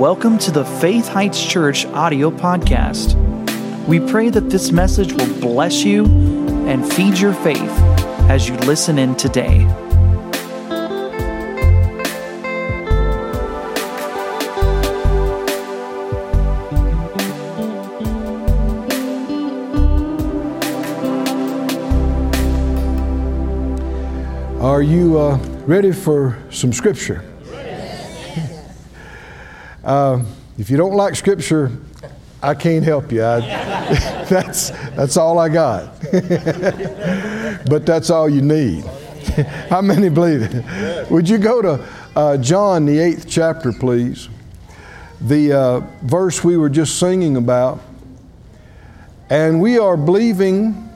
welcome to the Faith Heights Church audio podcast. We pray that this message will bless you and feed your faith as you listen in today. Are you uh, ready for some scripture? Uh, if you don't like scripture, I can't help you. I, that's, that's all I got. but that's all you need. How many believe it? Would you go to uh, John, the eighth chapter, please? The uh, verse we were just singing about. And we are believing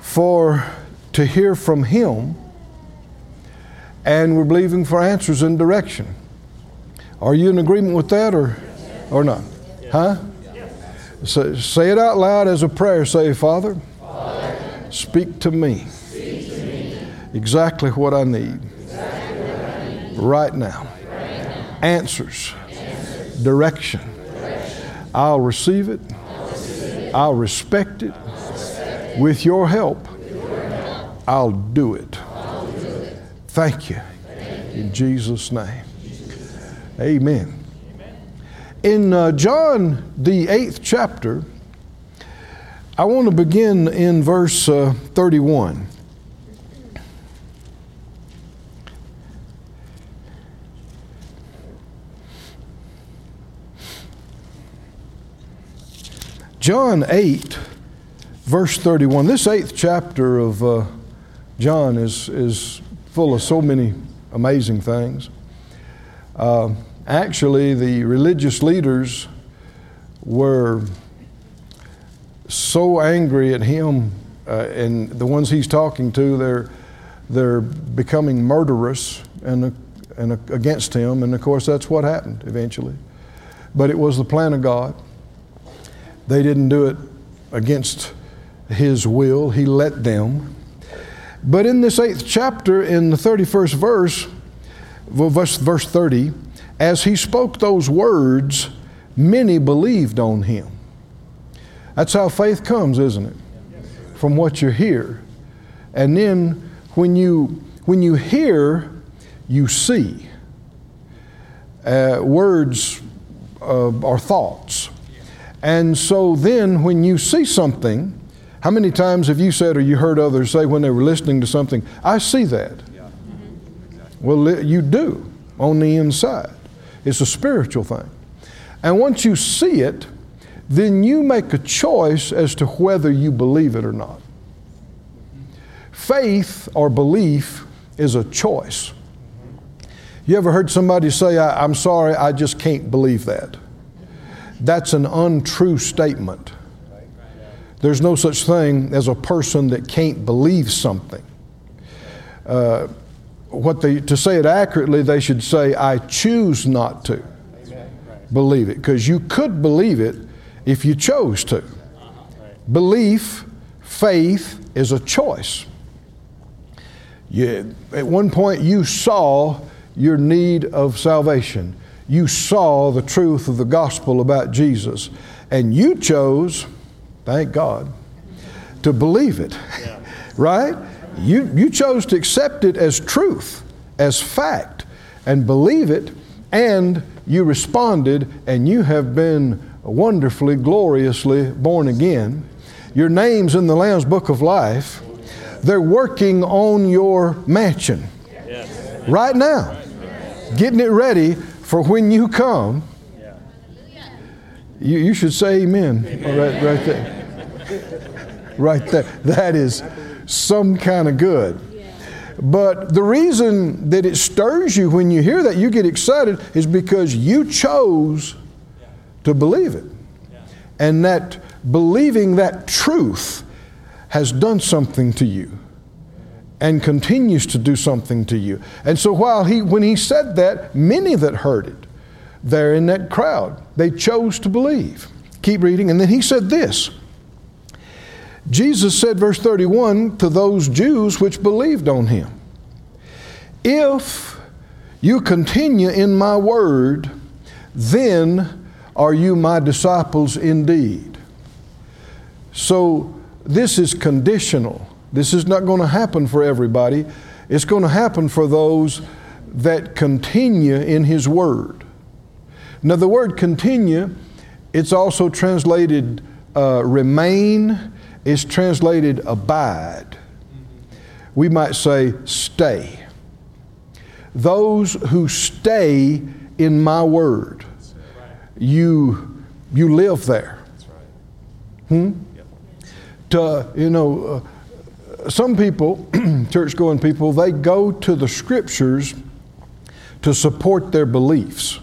for to hear from Him, and we're believing for answers and direction. Are you in agreement with that or, or not? Huh? So, say it out loud as a prayer. Say, Father, Father speak to me. speak to me Exactly what I need exactly what I need right now. right now. Answers, Answers, direction. direction. I'll receive it. I'll receive it. I'll respect it. Respect it. With your help, With your help, I'll do it. I'll do it. Thank you. Thank you. In Jesus' name. Amen. Amen. In uh, John, the eighth chapter, I want to begin in verse uh, 31. John 8, verse 31. This eighth chapter of uh, John is, is full of so many amazing things. Uh, actually, the religious leaders were so angry at him, uh, and the ones he's talking to, they're, they're becoming murderous and, and against him, and of course, that's what happened eventually. But it was the plan of God. They didn't do it against his will, he let them. But in this eighth chapter, in the 31st verse, verse, verse 30, as he spoke those words, many believed on him. That's how faith comes, isn't it? From what you hear. And then when you, when you hear, you see. Uh, words uh, are thoughts. And so then when you see something, how many times have you said or you heard others say when they were listening to something, I see that? Yeah. Well, you do on the inside. It's a spiritual thing. And once you see it, then you make a choice as to whether you believe it or not. Faith or belief is a choice. You ever heard somebody say, I'm sorry, I just can't believe that? That's an untrue statement. There's no such thing as a person that can't believe something. Uh, what they, to say it accurately, they should say, I choose not to believe it, because you could believe it if you chose to. Belief, faith is a choice. You, at one point, you saw your need of salvation. You saw the truth of the gospel about Jesus, and you chose thank God, to believe it. Yeah. right? You, you chose to accept it as truth, as fact, and believe it, and you responded, and you have been wonderfully, gloriously born again. Your name's in the Lamb's Book of Life. They're working on your mansion right now, getting it ready for when you come. You, you should say amen, amen. Right, right there right there. That is some kind of good. But the reason that it stirs you when you hear that, you get excited, is because you chose to believe it. And that believing that truth has done something to you and continues to do something to you. And so while he when he said that, many that heard it there in that crowd, they chose to believe. Keep reading, and then he said this. Jesus said, verse 31, to those Jews which believed on him, If you continue in my word, then are you my disciples indeed. So this is conditional. This is not going to happen for everybody. It's going to happen for those that continue in His Word. Now, the word continue, it's also translated uh, remain, it's translated abide. We might say stay. Those who stay in my word, you, you live there. Hmm? To, you know, uh, some people, church going people, they go to the scriptures to support their beliefs.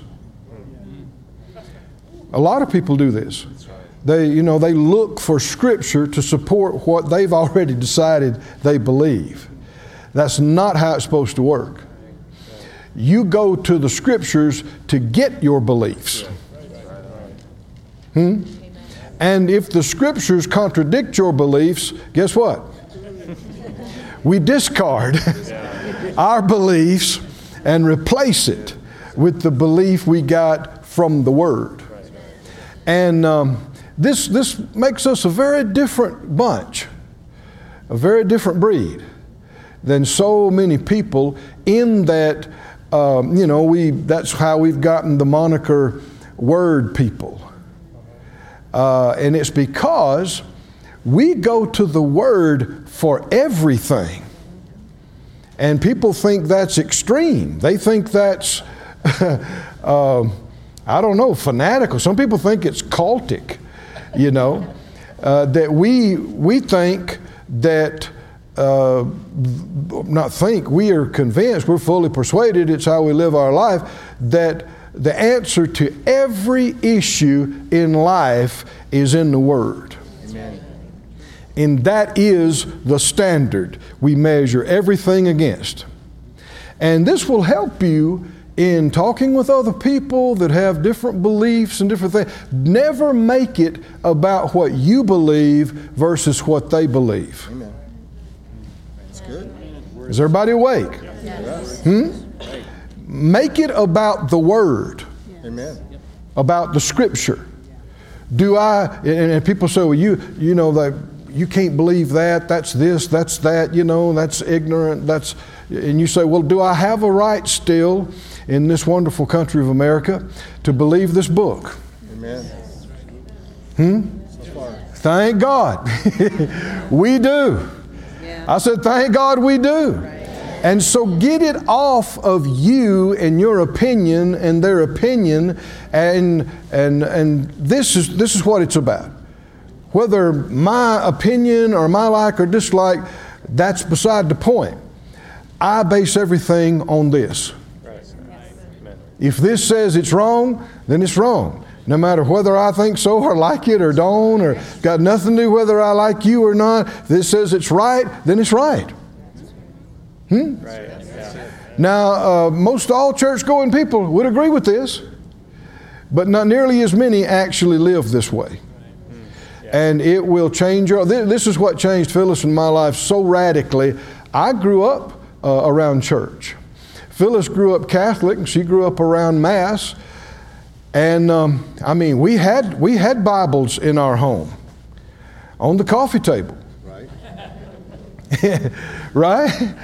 A lot of people do this. They, you know, they look for scripture to support what they've already decided they believe. That's not how it's supposed to work. You go to the scriptures to get your beliefs. Hmm? And if the scriptures contradict your beliefs, guess what? We discard our beliefs and replace it with the belief we got from the Word. And um, this, this makes us a very different bunch, a very different breed than so many people in that, um, you know, we, that's how we've gotten the moniker word people. Uh, and it's because we go to the Word for everything. And people think that's extreme. They think that's, uh, I don't know, fanatical. Some people think it's cultic, you know. Uh, that we, we think that, uh, not think, we are convinced, we're fully persuaded, it's how we live our life, that the answer to every issue in life is in the Word. Amen. And that is the standard we measure everything against. And this will help you in talking with other people that have different beliefs and different things. Never make it about what you believe versus what they believe. Amen. That's good. Is everybody awake? Hmm? Make it about the Word, Amen. about the Scripture. Do I, and, and people say, well, you, you know, that you can't believe that, that's this, that's that, you know, that's ignorant, that's, and you say, well, do I have a right still in this wonderful country of America to believe this book? Amen. Hmm? Thank God. we do. I said, thank God we do. And so get it off of you and your opinion and their opinion, and, and, and this, is, this is what it's about. Whether my opinion or my like or dislike, that's beside the point. I base everything on this. If this says it's wrong, then it's wrong. No matter whether I think so or like it or don't, or got nothing to do whether I like you or not. If this says it's right, then it's right. Hmm? Now, uh, most all church going people would agree with this, but not nearly as many actually live this way. And it will change your. This is what changed Phyllis and my life so radically. I grew up uh, around church. Phyllis grew up Catholic, and she grew up around Mass. And um, I mean, we had, we had Bibles in our home on the coffee table. Right. right?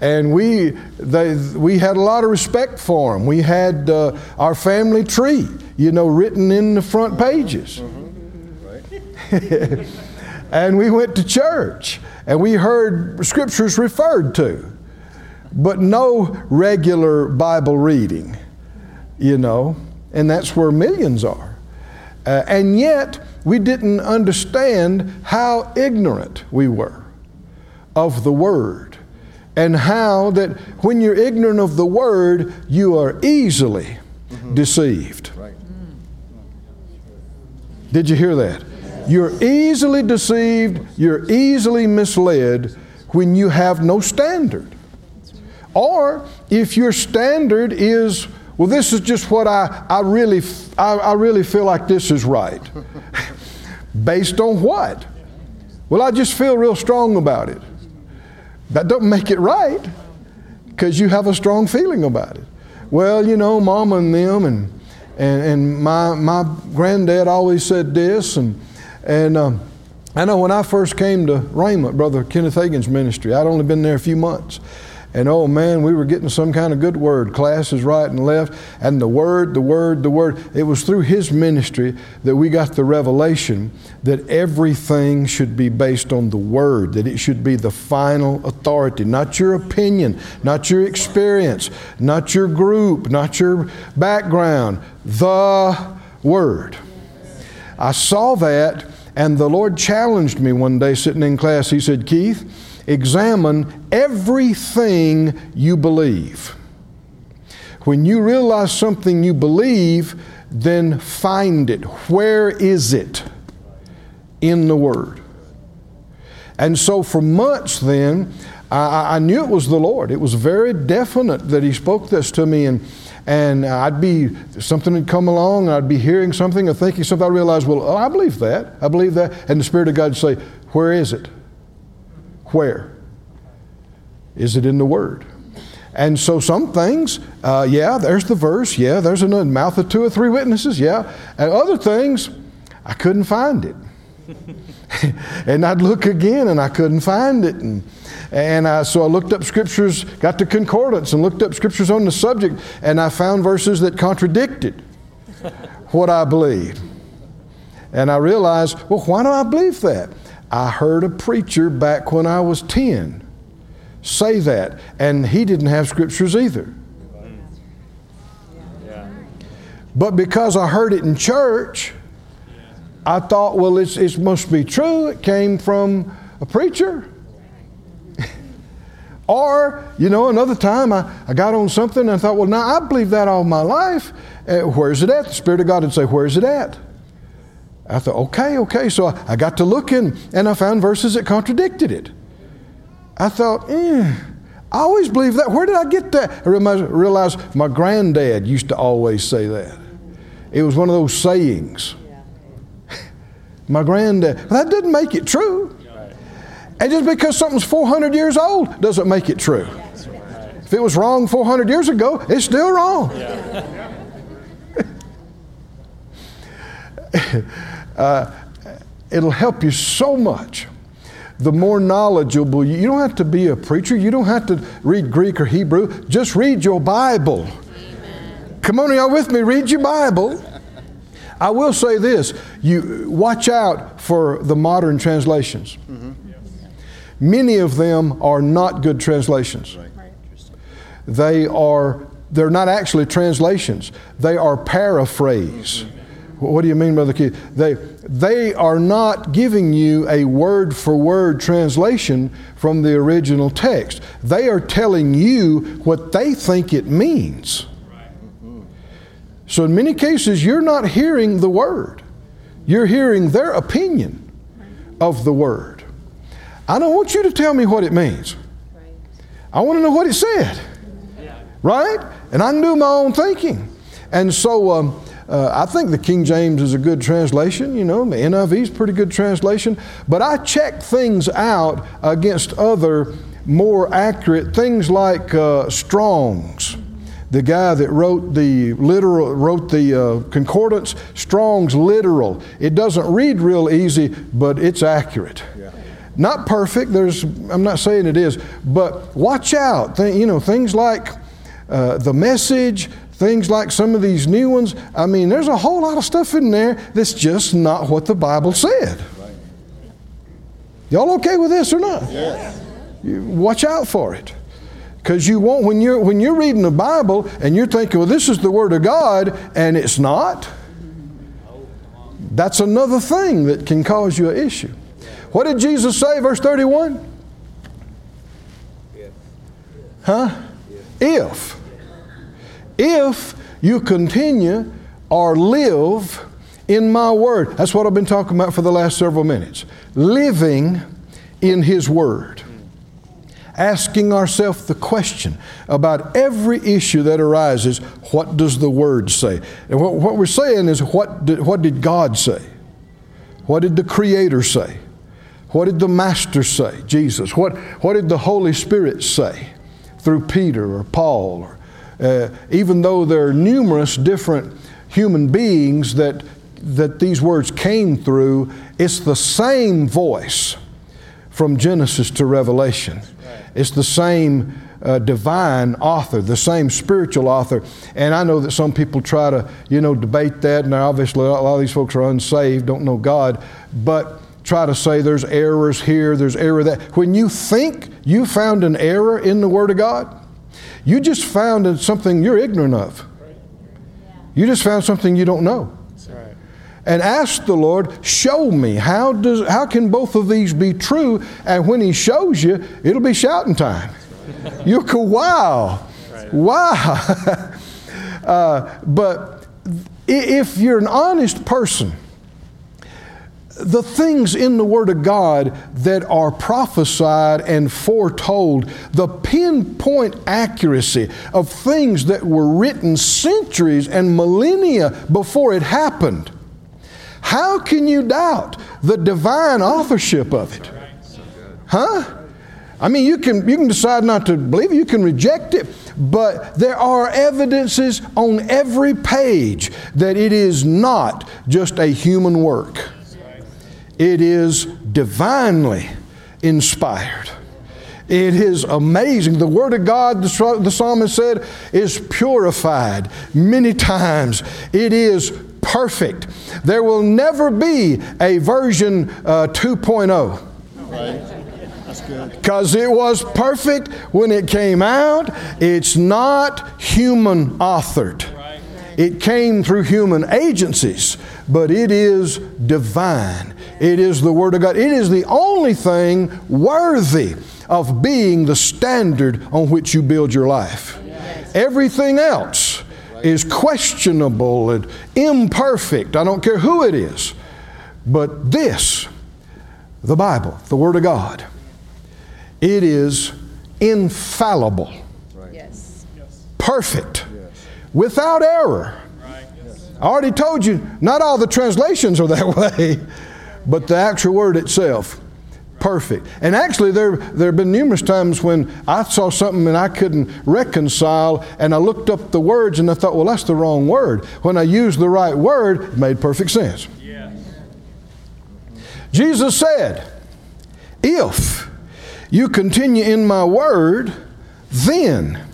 And we, they, we had a lot of respect for them. We had uh, our family tree, you know, written in the front pages. And we went to church and we heard scriptures referred to, but no regular Bible reading, you know, and that's where millions are. Uh, and yet, we didn't understand how ignorant we were of the Word and how that when you're ignorant of the Word, you are easily deceived. Right. Did you hear that? You're easily deceived, you're easily misled when you have no standard. Or if your standard is, well, this is just what I, I, really, I, I really feel like this is right. Based on what? Well, I just feel real strong about it. That don't make it right because you have a strong feeling about it. Well, you know, mama and them and And, and my, my granddad always said this, and, and um, I know when I first came to Rhema, Brother Kenneth Hagin's ministry, I'd only been there a few months. And oh man, we were getting some kind of good word, classes right and left, and the word, the word, the word. It was through his ministry that we got the revelation that everything should be based on the word, that it should be the final authority, not your opinion, not your experience, not your group, not your background, the word. I saw that, and the Lord challenged me one day sitting in class. He said, Keith, examine everything you believe. When you realize something you believe, then find it. Where is it in the Word? And so for months then, I, I knew it was the Lord. It was very definite that He spoke this to me, and and uh, I'd be something would come along, and I'd be hearing something or thinking something. I realized, well, oh, I believe that. I believe that, and the Spirit of God would say, "Where is it? Where is it in the Word?" And so some things, uh, yeah, there's the verse, yeah, there's a mouth of two or three witnesses, yeah, and other things, I couldn't find it. and I'd look again and I couldn't find it. And, and I, so I looked up scriptures, got the concordance, and looked up scriptures on the subject, and I found verses that contradicted what I believed. And I realized, well, why do I believe that? I heard a preacher back when I was 10 say that, and he didn't have scriptures either. But because I heard it in church, I thought, well, it's, it must be true. It came from a preacher. or, you know, another time I, I got on something and I thought, well, now I believe that all my life. Uh, where's it at? The Spirit of God would say, where's it at? I thought, okay, okay. So I, I got to looking and I found verses that contradicted it. I thought, eh, I always believed that. Where did I get that? I realized my granddad used to always say that. It was one of those sayings. my granddad. That didn't make it true. And just because something's 400 years old doesn't make it true. If it was wrong 400 years ago, it's still wrong. uh, it'll help you so much. The more knowledgeable you, you don't have to be a preacher. You don't have to read greek or hebrew. Just read your bible. Amen. come on y'all with me? Read your bible. I will say this. You watch out for the modern translations. Mm-hmm. many of them are not good translations. Right. they are they're not actually translations. They are paraphrase. Mm-hmm. What do you mean, Brother Keith? They, they are not giving you a word for word translation from the original text. They are telling you what they think it means. So, in many cases, you're not hearing the word, you're hearing their opinion of the word. I don't want you to tell me what it means. I want to know what it said. Right? And I can do my own thinking. And so, um, uh, I think the King James is a good translation, you know, the NIV is a pretty good translation, but I check things out against other more accurate things like uh, Strong's. The guy that wrote the literal wrote the uh, concordance, Strong's literal. It doesn't read real easy, but it's accurate. Yeah. Not perfect. There's I'm not saying it is, but watch out. Th- you know things like uh, the message, Things like some of these new ones, I mean, there's a whole lot of stuff in there that's just not what the Bible said. Y'all okay with this or not? Yes. Watch out for it. Because you won't, when you're, when you're reading the Bible and you're thinking, well, this is the Word of God, and it's not, that's another thing that can cause you an issue. What did Jesus say, verse 31? Huh? If if you continue or live in my word. That's what I've been talking about for the last several minutes. Living in his word. Asking ourselves the question about every issue that arises what does the word say? And what, what we're saying is what did, what did God say? What did the Creator say? What did the Master say, Jesus? What, what did the Holy Spirit say through Peter or Paul or uh, even though there are numerous different human beings that, that these words came through, it's the same voice from Genesis to Revelation. It's the same uh, divine author, the same spiritual author. And I know that some people try to, you know, debate that, and obviously a lot of these folks are unsaved, don't know God, but try to say there's errors here, there's error there. When you think you found an error in the Word of God, you just found something you're ignorant of. You just found something you don't know. And ask the Lord, show me how does how can both of these be true? And when He shows you, it'll be shouting time. You'll go, wow, wow. uh, but if you're an honest person, the things in the Word of God that are prophesied and foretold, the pinpoint accuracy of things that were written centuries and millennia before it happened. How can you doubt the divine authorship of it? Huh? I mean, you can, you can decide not to believe it, you can reject it, but there are evidences on every page that it is not just a human work. It is divinely inspired. It is amazing. The Word of God, the psalmist said, is purified many times. It is perfect. There will never be a version uh, 2.0. Right. Because it was perfect when it came out. It's not human authored. It came through human agencies, but it is divine. It is the Word of God. It is the only thing worthy of being the standard on which you build your life. Everything else is questionable and imperfect. I don't care who it is. But this, the Bible, the Word of God, it is infallible, yes. perfect, yes. without error. Right. Yes. I already told you, not all the translations are that way, but the actual word itself, perfect. And actually, there, there have been numerous times when I saw something and I couldn't reconcile, and I looked up the words and I thought, well, that's the wrong word. When I used the right word, it made perfect sense. Yes. Jesus said, if you continue in my word, then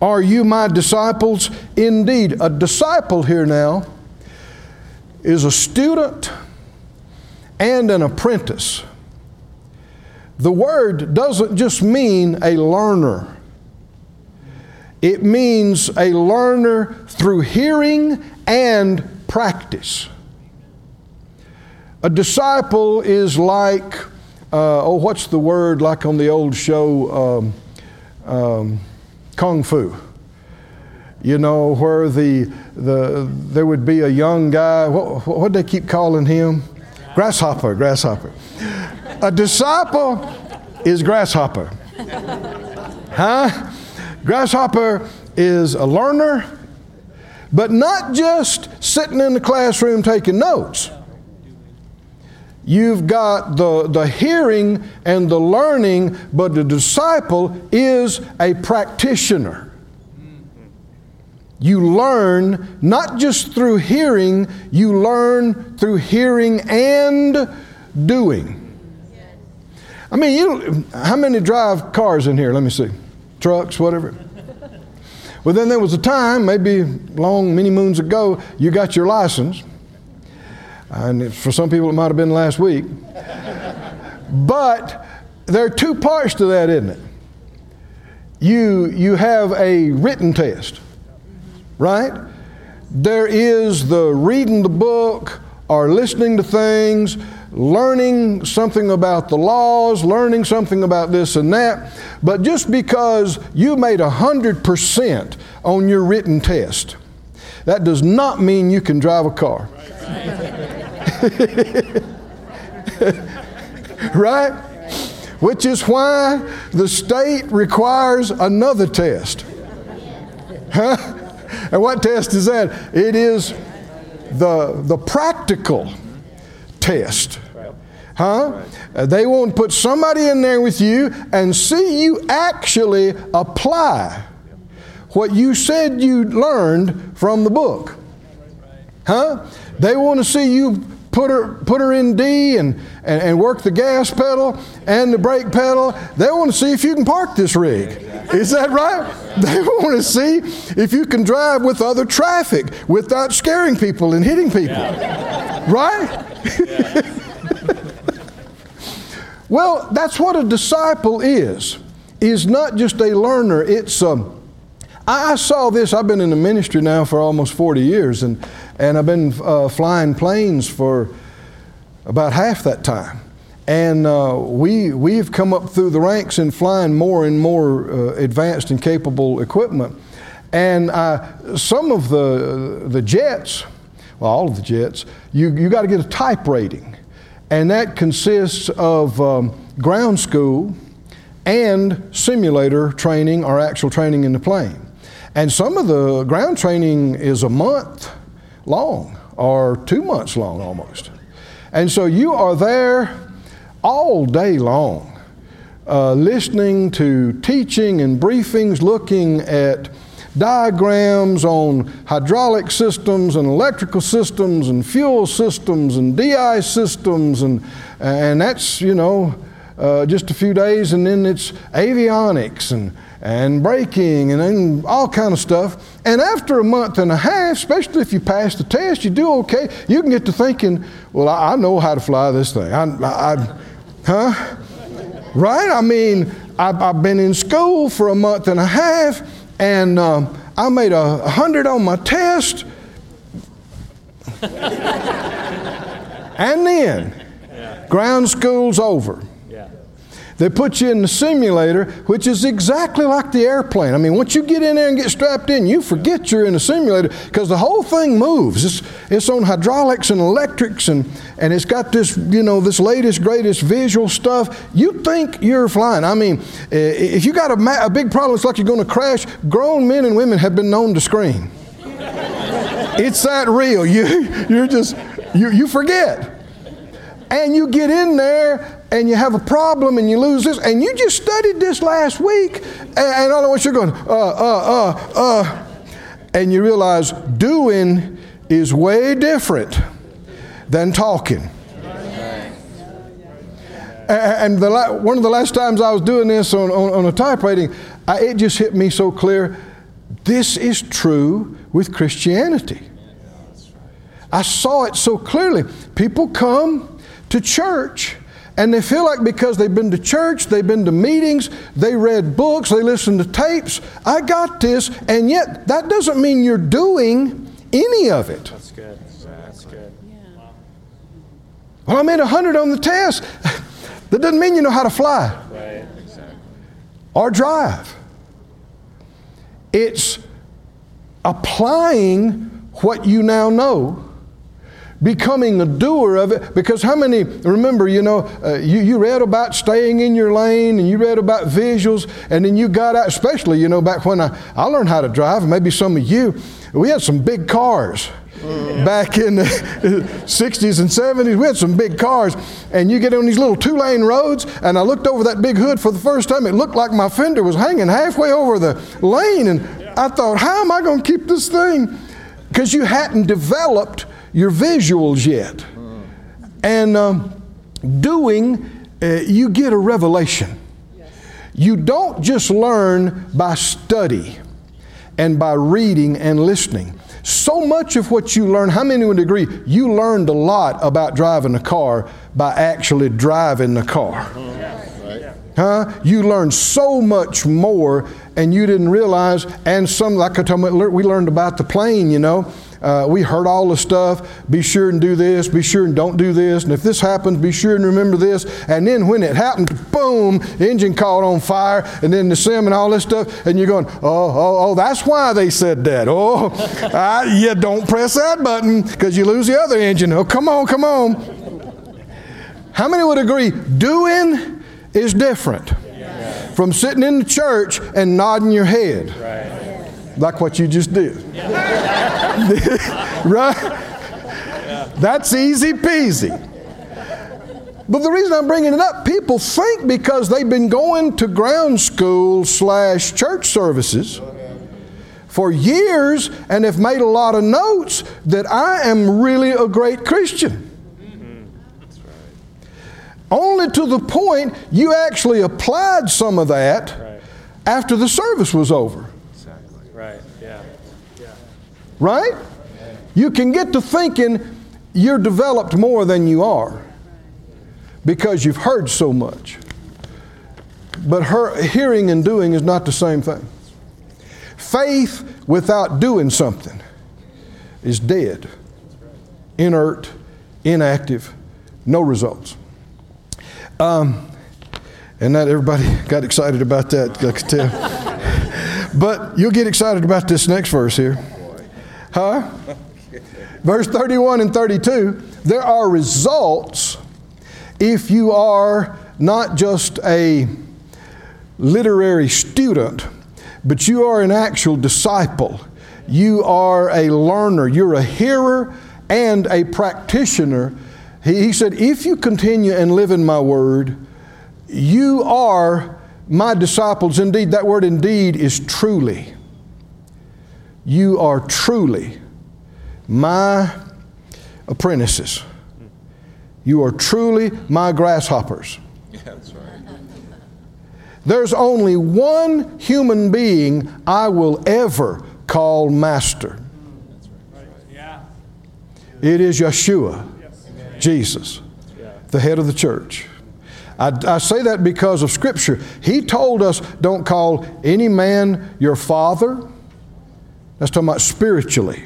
are you my disciples indeed. A disciple here now is a student and an apprentice. The word doesn't just mean a learner. It means a learner through hearing and practice. A disciple is like uh, oh, what's the word like on the old show, um, um, Kung Fu? You know, where the, the, there would be a young guy, what what they keep calling him? Grasshopper, grasshopper. A disciple is grasshopper. Huh? Grasshopper is a learner, but not just sitting in the classroom taking notes. You've got the, the hearing and the learning, but the disciple is a practitioner. You learn not just through hearing, you learn through hearing and doing. I mean, you, how many drive cars in here? Let me see. Trucks, whatever. Well, then there was a time, maybe long, many moons ago, you got your license and for some people, it might have been last week. but there are two parts to that, isn't it? You, you have a written test, right? There is the reading the book or listening to things, learning something about the laws, learning something about this and that. But just because you made 100% on your written test, that does not mean you can drive a car. right? Which is why the state requires another test. Huh? And what test is that? It is the, the practical test. Huh? Uh, they want to put somebody in there with you and see you actually apply what you said you learned from the book. Huh? They want to see you put her, put her in D and, and, and work the gas pedal and the brake pedal. They want to see if you can park this rig. Is that right? They want to see if you can drive with other traffic without scaring people and hitting people. Right? well, that's what a disciple is. Is not just a learner. It's um, I, I saw this. I've been in the ministry now for almost 40 years, and and I've been uh, flying planes for about half that time. And uh, we, we've come up through the ranks in flying more and more uh, advanced and capable equipment. And uh, some of the, the jets, well, all of the jets, you, you got to get a type rating. And that consists of um, ground school and simulator training or actual training in the plane. And some of the ground training is a month long or two months long almost. And so you are there all day long, uh, listening to teaching and briefings, looking at diagrams on hydraulic systems and electrical systems and fuel systems and DI systems, and, and that's, you know, uh, just a few days, and then it's avionics and and braking and then all kind of stuff. And after a month and a half, especially if you pass the test, you do okay. You can get to thinking, well, I, I know how to fly this thing. I, I, huh? Right? I mean, I've, I've, been in school for a month and a half, and um, I made a hundred on my test. and then, yeah. ground school's over. They put you in the simulator, which is exactly like the airplane. I mean, once you get in there and get strapped in, you forget you're in a simulator because the whole thing moves. It's, it's on hydraulics and electrics, and, and it's got this, you know, this latest, greatest visual stuff. You think you're flying. I mean, if you got a, a big problem, it's like you're going to crash. Grown men and women have been known to scream. it's that real. You, you're just, you, you forget. And you get in there and you have a problem and you lose this, and you just studied this last week, and, and all at once you're going, uh, uh, uh, uh, and you realize doing is way different than talking. And the, one of the last times I was doing this on, on, on a type rating, I, it just hit me so clear. This is true with Christianity. I saw it so clearly. People come to church and they feel like because they've been to church, they've been to meetings, they read books, they listen to tapes, I got this, and yet that doesn't mean you're doing any of it. That's good. That's good. Yeah. Well, I made a 100 on the test. that doesn't mean you know how to fly. Right, exactly. Or drive. It's applying what you now know becoming a doer of it. Because how many, remember, you know, uh, you, you read about staying in your lane and you read about visuals, and then you got out, especially, you know, back when I, I learned how to drive, maybe some of you, we had some big cars. Mm. Back in the 60s and 70s, we had some big cars, and you get on these little two lane roads. And I looked over that big hood for the first time. It looked like my fender was hanging halfway over the lane. And I thought, how am I going to keep this thing? Because you hadn't developed your visuals yet. And um, doing, uh, you get a revelation. You don't just learn by study and by reading and listening. So much of what you learn, how many would agree? You learned a lot about driving a car by actually driving the car. Huh? You learned so much more and you didn't realize. And some, like I told you, we learned about the plane, you know. Uh, we heard all the stuff. Be sure and do this. Be sure and don't do this. And if this happens, be sure and remember this. And then when it happened, boom, engine caught on fire, and then the sim and all this stuff. And you're going, oh, oh, oh, that's why they said that. Oh, uh, yeah, don't press that button because you lose the other engine. Oh, come on, come on. How many would agree? Doing is different from sitting in the church and nodding your head. Right like what you just did. right? That's easy peasy. But the reason I'm bringing it up, people think because they've been going to ground school slash church services for years and have made a lot of notes that I am really a great Christian. Only to the point you actually applied some of that Right. after the service was over. Exactly. Right. Yeah. Yeah. Right? You can get to thinking you're developed more than you are because you've heard so much. But her, hearing and doing is not the same thing. Faith without doing something is dead, inert, inactive, no results. Um, and not everybody got excited about that, I could tell. but you'll get excited about this next verse here. Huh? Verse 31 and 32 there are results if you are not just a literary student, but you are an actual disciple. You are a learner. You're a hearer and a practitioner. He, he said, If you continue and live in my word, you are my disciples indeed. That word indeed is truly. You are truly my apprentices. You are truly my grasshoppers. Yeah, that's right. There's only one human being I will ever call master. Yeah. It is Yeshua, Jesus, the head of the church. I, I say that because of Scripture. He told us don't call any man your father. That's talking about spiritually.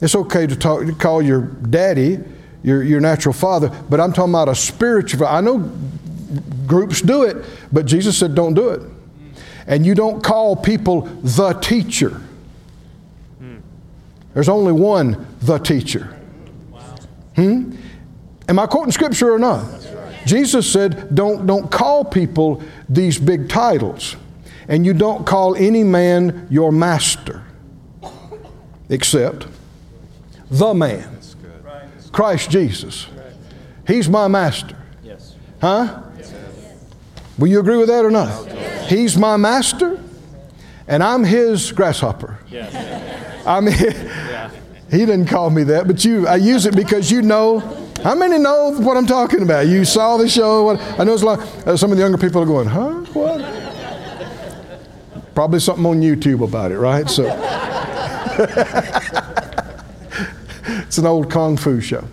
It's okay to, talk, to call your daddy your, your natural father, but I'm talking about a spiritual. I know groups do it, but Jesus said don't do it. And you don't call people the teacher. There's only one the teacher. Hmm? Am I quoting scripture or not? Jesus said, don't, don't call people these big titles. And you don't call any man your master, except the man, Christ Jesus. He's my master. Yes. Huh? Will you agree with that or not? He's my master, and I'm his grasshopper. I mean, he didn't call me that, but you, I use it because you know. How many know what I'm talking about? You saw the show. What, I know it's a lot, uh, some of the younger people are going, huh? What? Probably something on YouTube about it, right? So it's an old kung fu show.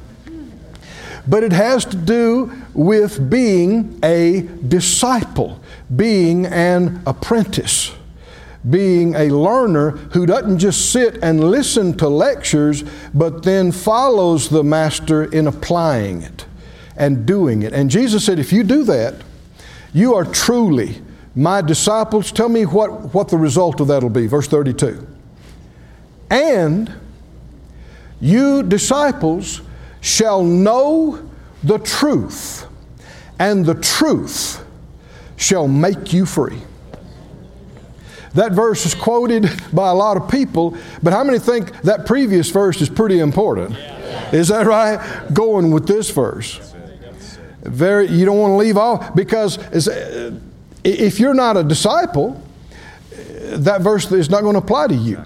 But it has to do with being a disciple, being an apprentice, being a learner who doesn't just sit and listen to lectures, but then follows the master in applying it and doing it. And Jesus said, if you do that, you are truly my disciples. Tell me what, what the result of that will be. Verse 32. And you disciples shall know the truth, and the truth shall make you free. That verse is quoted by a lot of people, but how many think that previous verse is pretty important? Is that right? Going with this verse. Very, you don't want to leave off because uh, if you're not a disciple, that verse is not going to apply to you.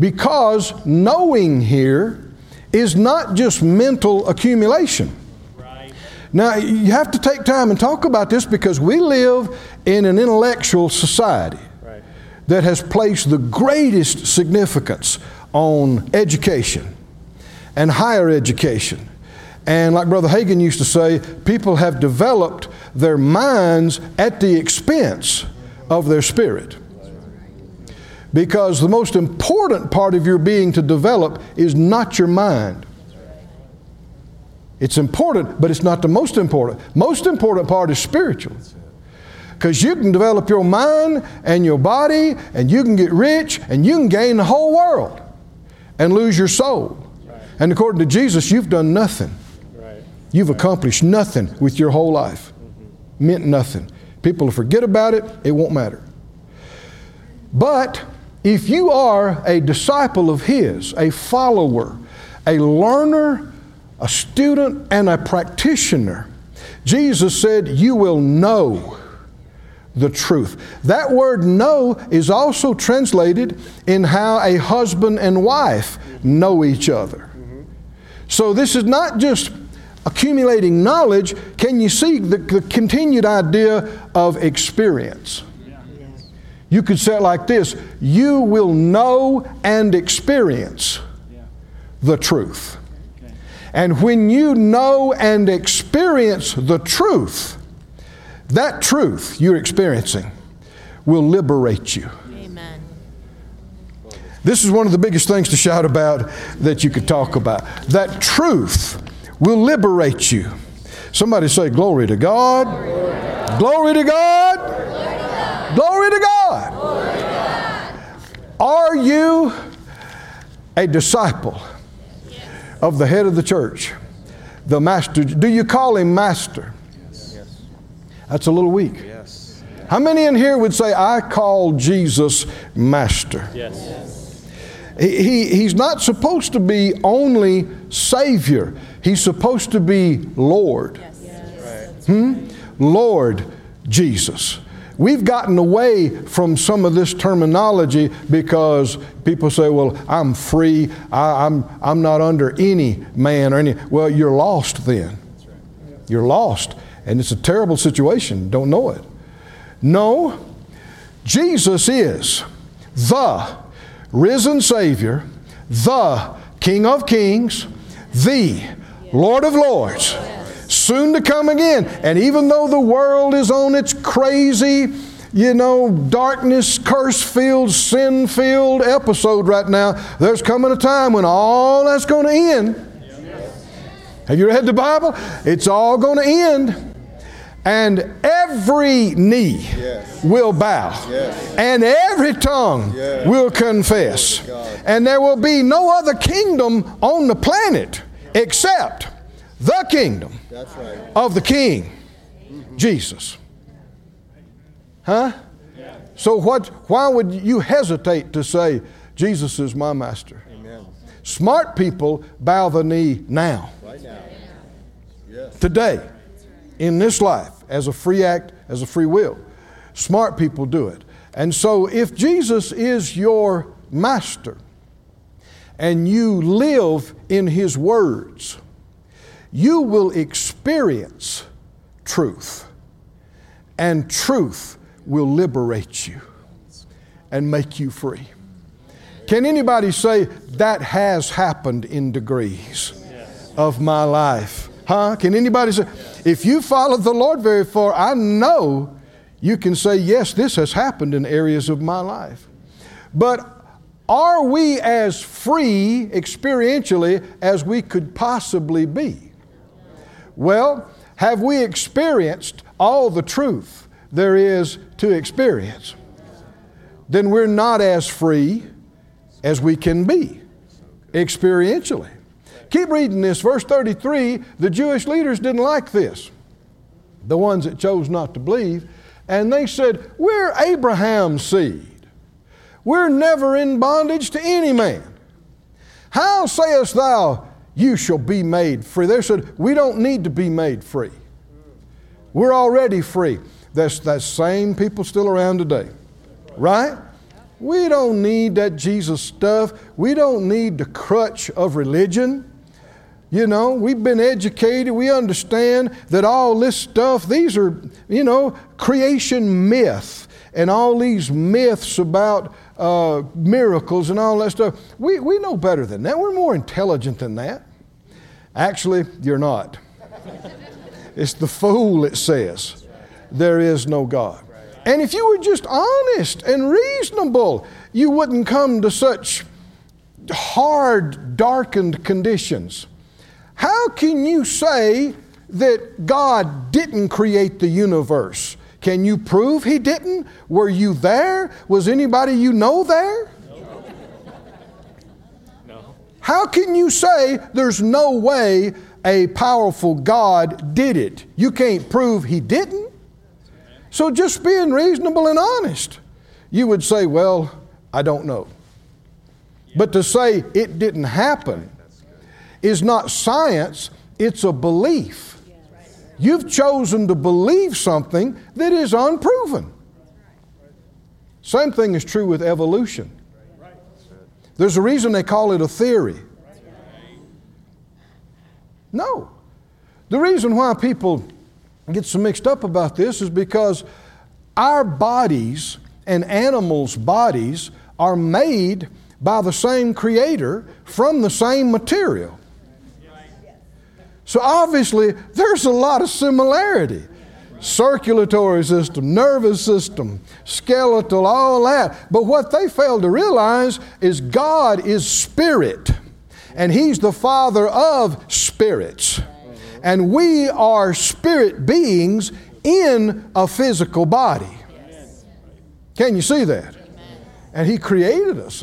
Because knowing here is not just mental accumulation. Right. Now, you have to take time and talk about this because we live in an intellectual society Right. that has placed the greatest significance on education and higher education. And like Brother Hagin used to say, people have developed their minds at the expense of their spirit. Because the most important part of your being to develop is not your mind. It's important, but it's not the most important. Most important part is spiritual. Because you can develop your mind and your body, and you can get rich, and you can gain the whole world and lose your soul. And according to Jesus, you've done nothing. Right. You've accomplished nothing with your whole life. Mm-hmm. Meant nothing. People will forget about it, it won't matter. But if you are a disciple of His, a follower, a learner, a student, and a practitioner, Jesus said, You will know the truth. That word know is also translated in how a husband and wife know each other. So this is not just accumulating knowledge. Can you see the, the continued idea of experience? You could say it like this You will know and experience the truth. And when you know and experience the truth, that truth you're experiencing will liberate you. Amen. This is one of the biggest things to shout about that you could talk about. That truth will liberate you. Somebody say, Glory to God. Glory to God. Glory to God. Are you a disciple of the head of the church, the master? Do you call him master? That's a little weak. Yes. How many in here would say, I call Jesus master? Yes. He, he- he's not supposed to be only Savior, he's supposed to be Lord. Yes. Hmm? Lord Jesus. We've gotten away from some of this terminology because people say, well, I'm free, I, I'm, I'm not under any man or any. Well, you're lost then. You're lost. And it's a terrible situation. Don't know it. No, Jesus is the risen Savior, the King of Kings, the Lord of Lords, soon to come again. And even though the world is on its crazy, you know, darkness, curse filled, sin filled episode right now, there's coming a time when all that's going to end. Have you read the Bible? It's all going to end. And every knee Yes. will bow, Yes. and every tongue Yes. will confess. Glory to God. And there will be no other kingdom on the planet except the kingdom That's right. of the King, Jesus. Huh? So what, why would you hesitate to say, Jesus is my master? Amen. Smart people bow the knee now Right now. Yes. today in this life as a free act, as a free will. Smart people do it. And so if Jesus is your master and you live in his words, you will experience truth. And truth will liberate you and make you free. Can anybody say that has happened in degrees of my life? Huh? Can anybody say, if you followed the Lord very far, I know you can say, yes, this has happened in areas of my life. But are we as free experientially as we could possibly be? Well, have we experienced all the truth there is to experience? Then we're not as free as we can be experientially. Keep reading this. Verse 33 the Jewish leaders didn't like this, the ones that chose not to believe, and they said, We're Abraham's seed. We're never in bondage to any man. How sayest thou, you shall be made free? They said, We don't need to be made free. We're already free. That's that same people still around today, right? We don't need that Jesus stuff. We don't need the crutch of religion. You know, we've been educated. We understand that all this stuff, these are, you know, creation myth and all these myths about uh, miracles and all that stuff. We, we know better than that. We're more intelligent than that. Actually, you're not. It's the fool that says there is no God. And if you were just honest and reasonable, you wouldn't come to such hard, darkened conditions. How can you say that God didn't create the universe? Can you prove He didn't? Were you there? Was anybody you know there? No. How can you say there's no way a powerful God did it? You can't prove He didn't. So just being reasonable and honest, you would say, Well, I don't know. But to say it didn't happen is not science, it's a belief. You've chosen to believe something that is unproven. Same thing is true with evolution. There's a reason they call it a theory. No. The reason why people get so mixed up about this is because our bodies and animals' bodies are made by the same creator from the same material. So obviously, there's a lot of similarity. Circulatory system, nervous system, skeletal, all that. But what they fail to realize is God is spirit, and He's the Father of spirits. And we are spirit beings in a physical body. Can you see that? And He created us.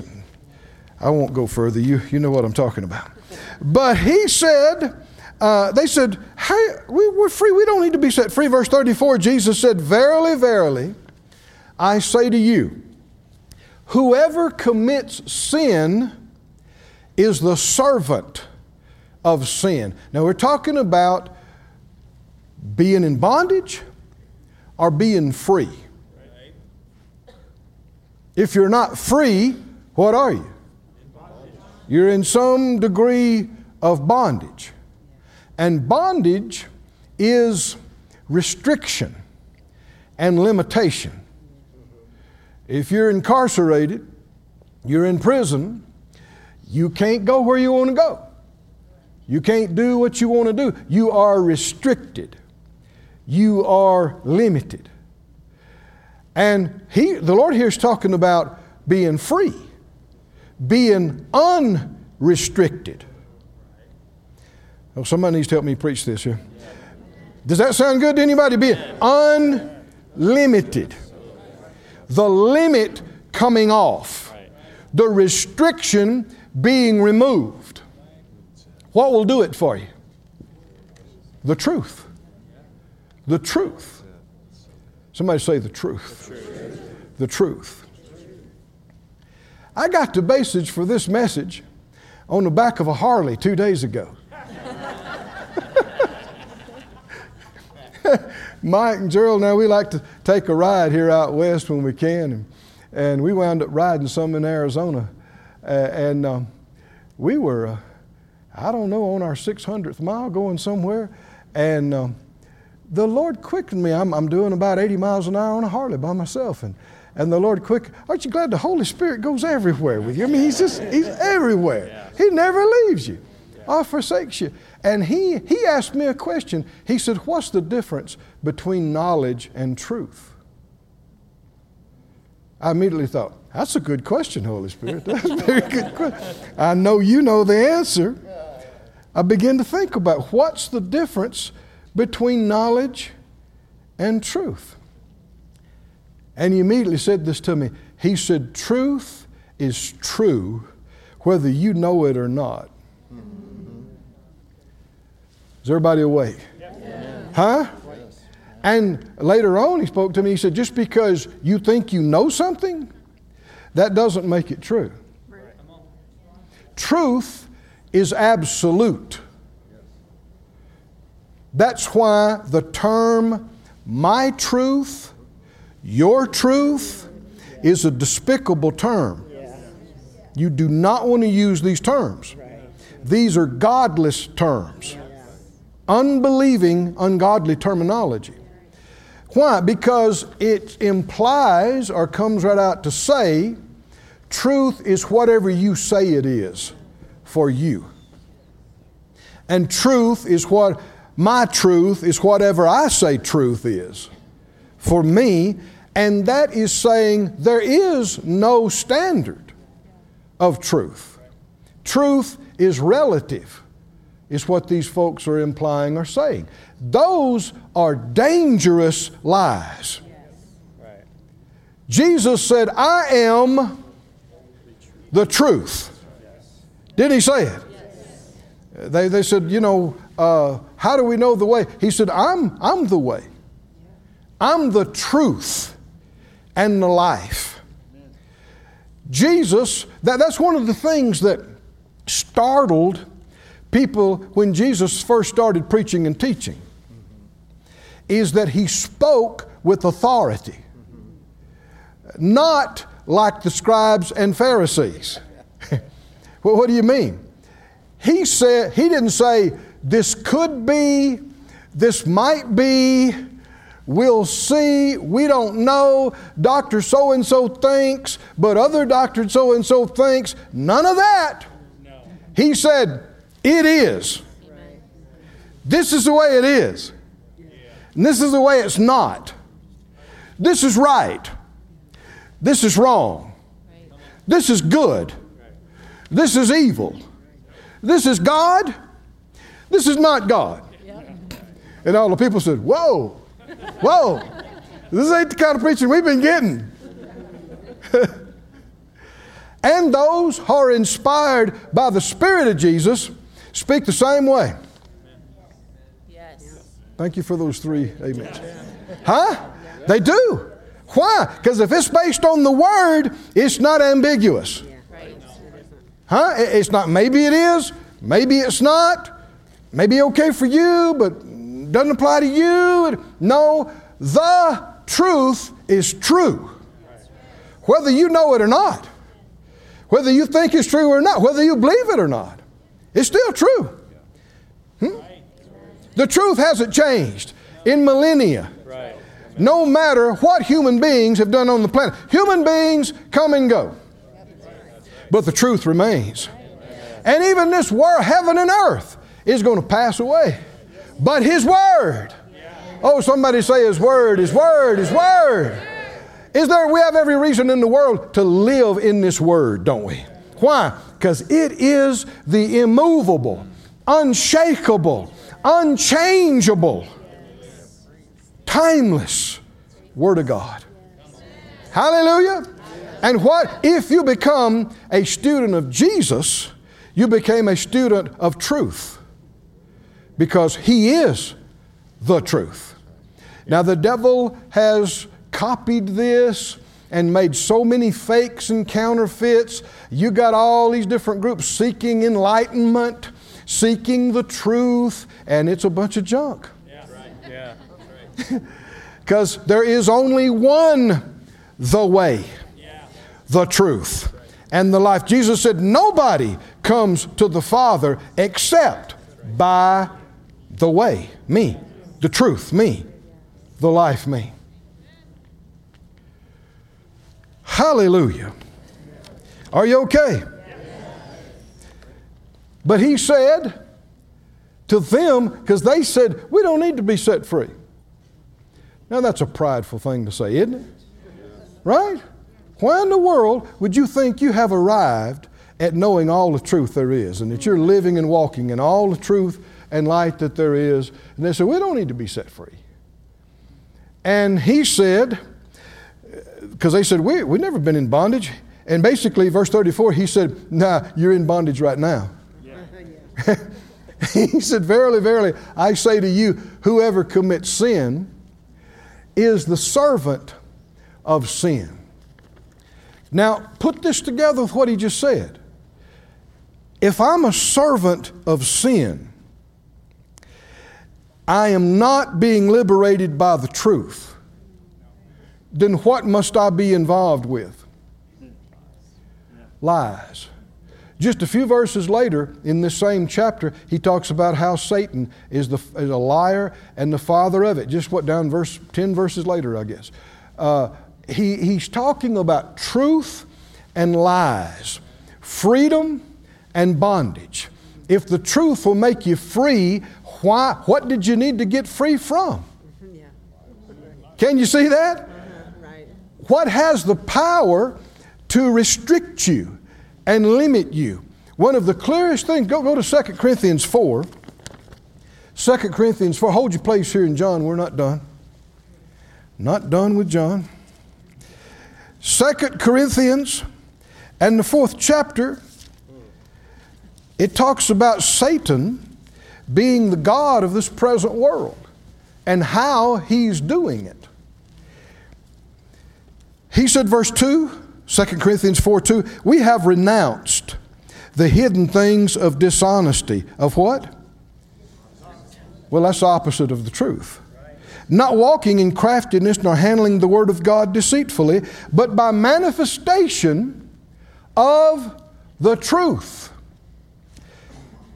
I won't go further. You, you know what I'm talking about. But He said, uh, they said, hey, we, we're free. We don't need to be set free. Verse 34, Jesus said, Verily, verily, I say to you, whoever commits sin is the servant of sin. Now, we're talking about being in bondage or being free. If you're not free, what are you? You're in some degree of bondage. And bondage is restriction and limitation. If you're incarcerated, you're in prison, you can't go where you want to go. You can't do what you want to do. You are restricted. You are limited. And he, the Lord here is talking about being free, being unrestricted. Oh, somebody needs to help me preach this here. Does that sound good to anybody? Be unlimited. The limit coming off, the restriction being removed. What will do it for you? The truth. The truth. Somebody say the truth. The truth. I got the message for this message on the back of a Harley two days ago. Mike and Gerald, now we like to take a ride here out west when we can, and, and we wound up riding some in Arizona. Uh, and um, we were, uh, I don't know, on our 600th mile going somewhere, and um, the Lord quickened me. I'm, I'm doing about 80 miles an hour on a Harley by myself, and, and the Lord quick. Aren't you glad the Holy Spirit goes everywhere with you? I mean, He's just, He's everywhere. He never leaves you or forsakes you. And he, he asked me a question. He said, What's the difference between knowledge and truth? I immediately thought, That's a good question, Holy Spirit. That's a very good question. I know you know the answer. I began to think about what's the difference between knowledge and truth. And he immediately said this to me. He said, Truth is true whether you know it or not. Is everybody awake? Huh? And later on, he spoke to me. He said, Just because you think you know something, that doesn't make it true. Truth is absolute. That's why the term my truth, your truth, is a despicable term. You do not want to use these terms. These are godless terms, unbelieving, ungodly terminology. Why? Because it implies or comes right out to say truth is whatever you say it is for you. And truth is what my truth is whatever I say truth is for me. And that is saying there is no standard of truth. Truth is relative, is what these folks are implying or saying. Those are dangerous lies. Jesus said, I am the truth. Did he say it? They, they said, you know, uh, how do we know the way? He said, I'm, I'm the way. I'm the truth and the life. Jesus, that, that's one of the things that startled people when Jesus first started preaching and teaching, is that he spoke with authority. not like the scribes and Pharisees. well, what do you mean? He said, he didn't say, this could be, this might be, we'll see, we don't know, Dr. So and so thinks, but other Dr. So and so thinks. None of that. He said, it is. This is the way it is. And this is the way it's not. This is right. This is wrong. This is good. This is evil. This is God. This is not God. And all the people said, Whoa, whoa, this ain't the kind of preaching we've been getting. and those who are inspired by the Spirit of Jesus speak the same way. Yes. Thank you for those three amens. Huh? They do. Why? Because if it's based on the Word, it's not ambiguous. Huh? It's not, maybe it is, maybe it's not, maybe okay for you, but doesn't apply to you. No, the truth is true. Whether you know it or not, whether you think it's true or not, whether you believe it or not, it's still true. Hmm? The truth hasn't changed in millennia. No matter what human beings have done on the planet, human beings come and go, but the truth remains. And even this world, heaven and earth, is going to pass away. But His Word, oh, somebody say His Word, His Word, His Word. Is there, we have every reason in the world to live in this Word, don't we? Why? Because it is the immovable, unshakable, unchangeable, timeless Word of God. Hallelujah. And what if you become a student of Jesus, you became a student of truth because he is the truth. Now the devil has copied this and made so many fakes and counterfeits. You got all these different groups seeking enlightenment, seeking the truth, and it's a bunch of junk. Yeah. Right. Yeah. Because there is only one the way, the truth, and the life. Jesus said, Nobody comes to the Father except by the way, me, the truth, me, the life, me. Hallelujah. Are you okay? But he said to them, because they said, We don't need to be set free. Now that's a prideful thing to say, isn't it? Right? Why in the world would you think you have arrived at knowing all the truth there is and that you're living and walking in all the truth and light that there is? And they said, We don't need to be set free. And he said, because they said, we, We've never been in bondage. And basically, verse 34, he said, Nah, you're in bondage right now. he said, Verily, verily, I say to you, whoever commits sin is the servant of sin. Now, put this together with what he just said. If I'm a servant of sin, I am not being liberated by the truth, then what must I be involved with? Lies. Just a few verses later in this same chapter, he talks about how Satan is, the, is a liar and the father of it. Just what down verse 10 verses later, I guess. Uh, he, he's talking about truth and lies, freedom and bondage. If the truth will make you free, why, what did you need to get free from? Can you see that? What has the power to restrict you and limit you? One of the clearest things, go, go to 2 Corinthians 4. 2 Corinthians 4. Hold your place here in John. We're not done. Not done with John. 2 Corinthians and the fourth chapter, it talks about Satan being the God of this present world and how he's doing it. He said, verse 2, 2 Corinthians 4 2, we have renounced the hidden things of dishonesty. Of what? Well, that's opposite of the truth. not walking in craftiness nor handling the word of God deceitfully, but by manifestation of the truth.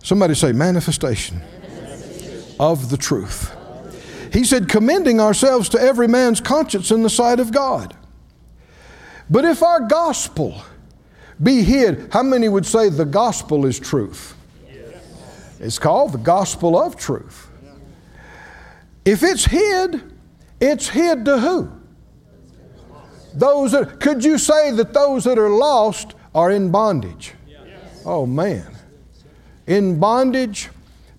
Somebody say, manifestation of the truth. He said, commending ourselves to every man's conscience in the sight of God. But if our gospel be hid, how many would say the gospel is truth? It's called the gospel of truth. If it's hid, it's hid to who? Those that, could you say that those that are lost are in bondage? Oh man. In bondage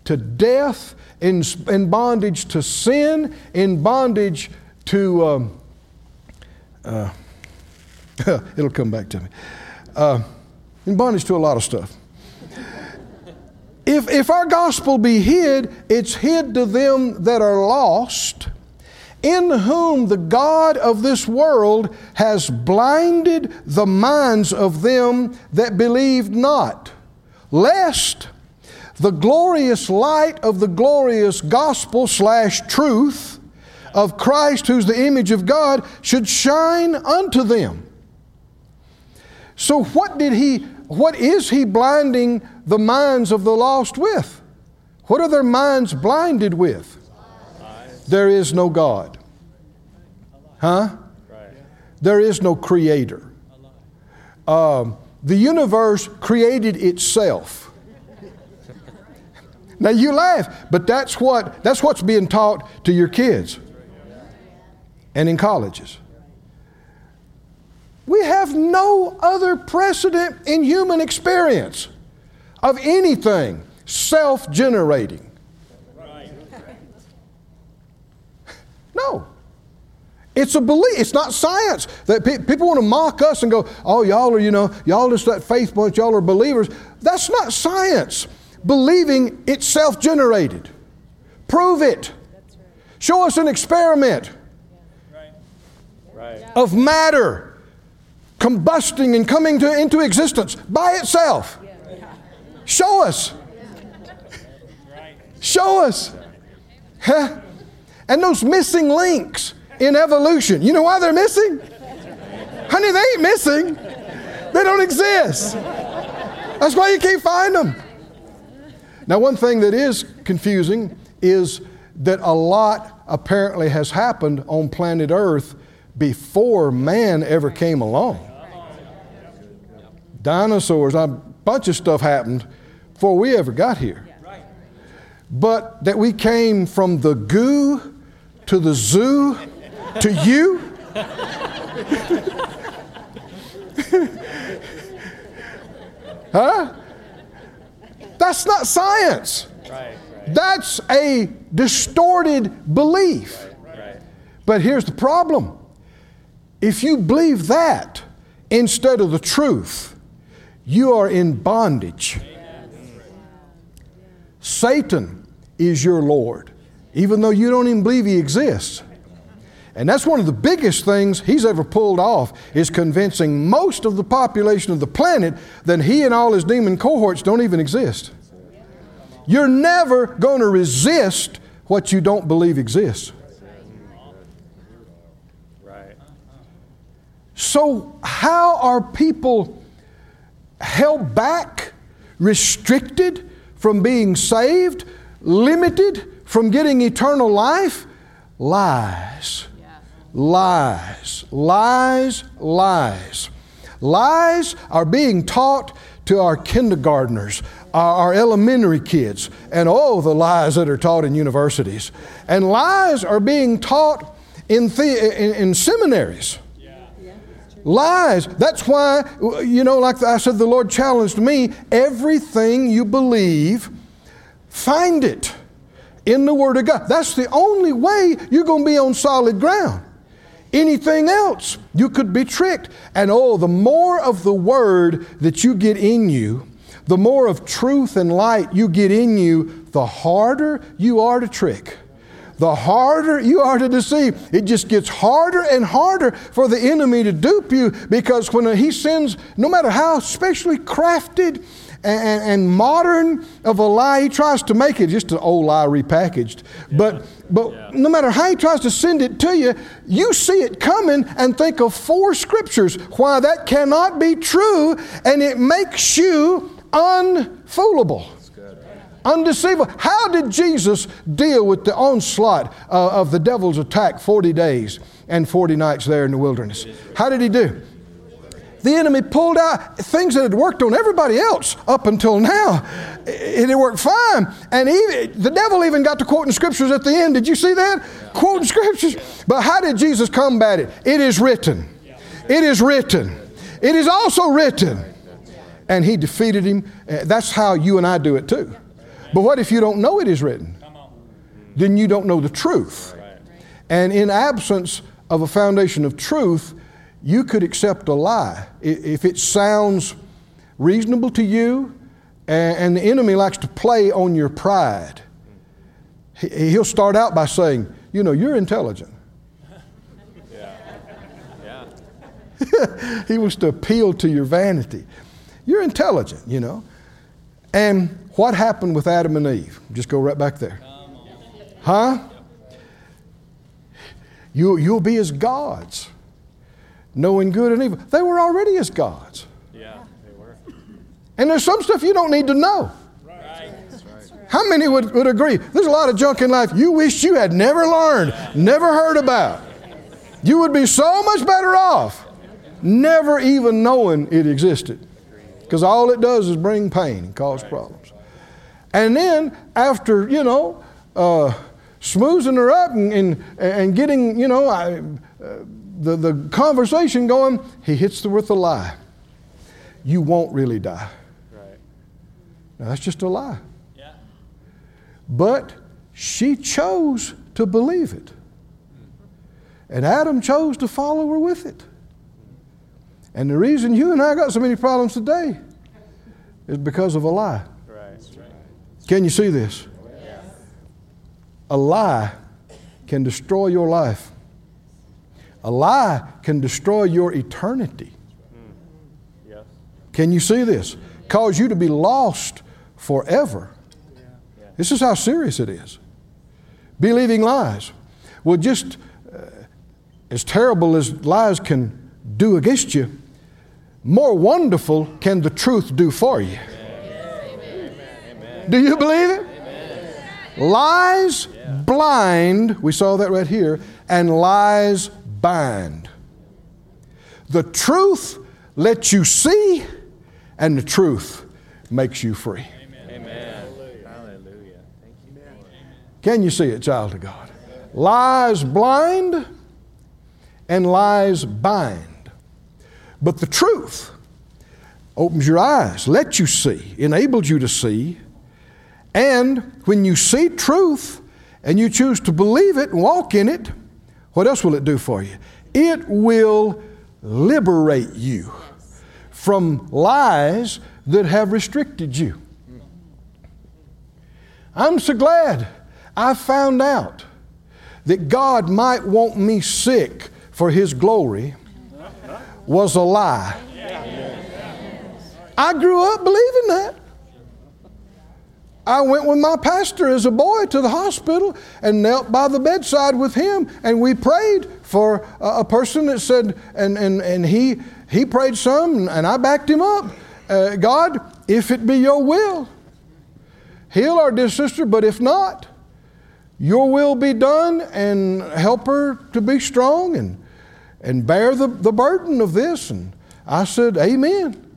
to death, in, in bondage to sin, in bondage to, um, uh, it'll come back to me, uh, in bondage to a lot of stuff. If, if our gospel be hid, it's hid to them that are lost, in whom the God of this world has blinded the minds of them that believe not, lest the glorious light of the glorious gospel slash truth of Christ, who's the image of God, should shine unto them. So, what did he, what is he blinding the minds of the lost with? What are their minds blinded with? There is no God. Huh? There is no creator. Um, the universe created itself. Now you laugh, but that's what that's what's being taught to your kids and in colleges. We have no other precedent in human experience of anything self generating. No. It's a belief. It's not science. That pe- people want to mock us and go, "Oh, y'all are, you know, y'all just that faith bunch. Y'all are believers." That's not science. Believing it's self-generated. Prove it. Show us an experiment Right. of matter combusting and coming to, into existence by itself. Show us. Show us. Huh? And those missing links in evolution. You know why they're missing? Honey, they ain't missing. They don't exist. That's why you can't find them. Now, one thing that is confusing is that a lot apparently has happened on planet Earth before man ever came along. Dinosaurs, a bunch of stuff happened before we ever got here. But that we came from the goo to the zoo to you. huh? That's not science. Right. That's a distorted belief. Right. But here's the problem if you believe that instead of the truth, you are in bondage. Satan is your Lord, even though you don't even believe he exists. And that's one of the biggest things he's ever pulled off is convincing most of the population of the planet that he and all his demon cohorts don't even exist. You're never going to resist what you don't believe exists. So, how are people held back, restricted from being saved, limited from getting eternal life? Lies. Lies. Lies. Lies. Lies are being taught to our kindergartners, our, elementary kids, and oh, the lies that are taught in universities. And lies are being taught in, the, in, in seminaries. Lies. That's why, you know, like I said, the Lord challenged me everything you believe, find it in the Word of God. That's the only way you're going to be on solid ground. Anything else, you could be tricked. And oh, the more of the Word that you get in you, the more of truth and light you get in you, the harder you are to trick the harder you are to deceive. It just gets harder and harder for the enemy to dupe you because when he sends, no matter how specially crafted and, and modern of a lie. He tries to make it just an old lie repackaged. But, but no matter how he tries to send it to you, you see it coming and think of four scriptures why that cannot be true, and it makes you unfoolable. Undeceivable. How did Jesus deal with the onslaught uh, of the devil's attack 40 days and 40 nights there in the wilderness? How did he do? The enemy pulled out things that had worked on everybody else up until now. And it had worked fine. And he, the devil even got to quoting scriptures at the end. Did you see that? Quoting scriptures. But how did Jesus combat it? It is written. It is written. It is also written. And he defeated him. Uh, That's how you and I do it too. But what if you don't know it is written? Then you don't know the truth. And in absence of a foundation of truth, you could accept a lie. If it sounds reasonable to you, and the enemy likes to play on your pride, he- he'll start out by saying, You know, you're intelligent. he wants to appeal to your vanity. You're intelligent, you know. And what happened with Adam and Eve? Just go right back there. Huh? You, you'll be as gods, knowing good and evil. They were already as gods. Yeah, they were. And there's some stuff you don't need to know. Right. How many would, would agree? There's a lot of junk in life you wish you had never learned, never heard about. You would be so much better off never even knowing it existed. Because all it does is bring pain and cause problems. And then, after, you know, uh, smoozing her up and, and, and getting, you know, I, uh, the, the conversation going, he hits her with a lie. You won't really die. Right. Now, that's just a lie. Yeah. But she chose to believe it. And Adam chose to follow her with it. And the reason you and I got so many problems today is because of a lie. Can you see this? A lie can destroy your life. A lie can destroy your eternity. Can you see this? Cause you to be lost forever. This is how serious it is. Believing lies. Well, just uh, as terrible as lies can do against you, more wonderful can the truth do for you. Do you believe it? Lies blind, we saw that right here, and lies bind. The truth lets you see, and the truth makes you free. Amen. Hallelujah. Can you see it, child of God? Lies blind and lies bind. But the truth opens your eyes, lets you see, enables you to see. And when you see truth and you choose to believe it and walk in it, what else will it do for you? It will liberate you from lies that have restricted you. I'm so glad I found out that God might want me sick for His glory was a lie. I grew up believing that. I went with my pastor as a boy to the hospital and knelt by the bedside with him, and we prayed for a, person that said, and, and, and he, he prayed some, and I backed him up. Uh, God, if it be your will, heal our dear sister, but if not, your will be done and help her to be strong and, and bear the, the burden of this. And I said, Amen.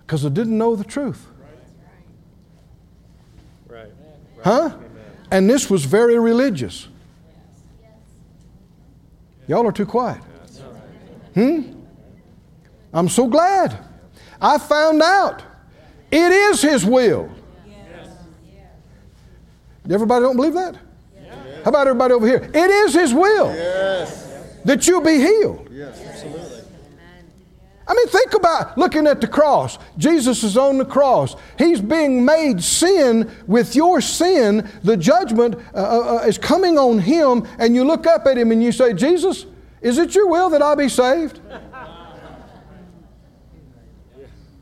Because I didn't know the truth. Right. Huh? And this was very religious. Y'all are too quiet. Hmm? I'm so glad. I found out it is His will. Everybody don't believe that? How about everybody over here? It is His will that you be healed. Yes, absolutely. I mean, think about looking at the cross. Jesus is on the cross. He's being made sin with your sin. The judgment uh, uh, uh, is coming on him, and you look up at him and you say, Jesus, is it your will that I be saved?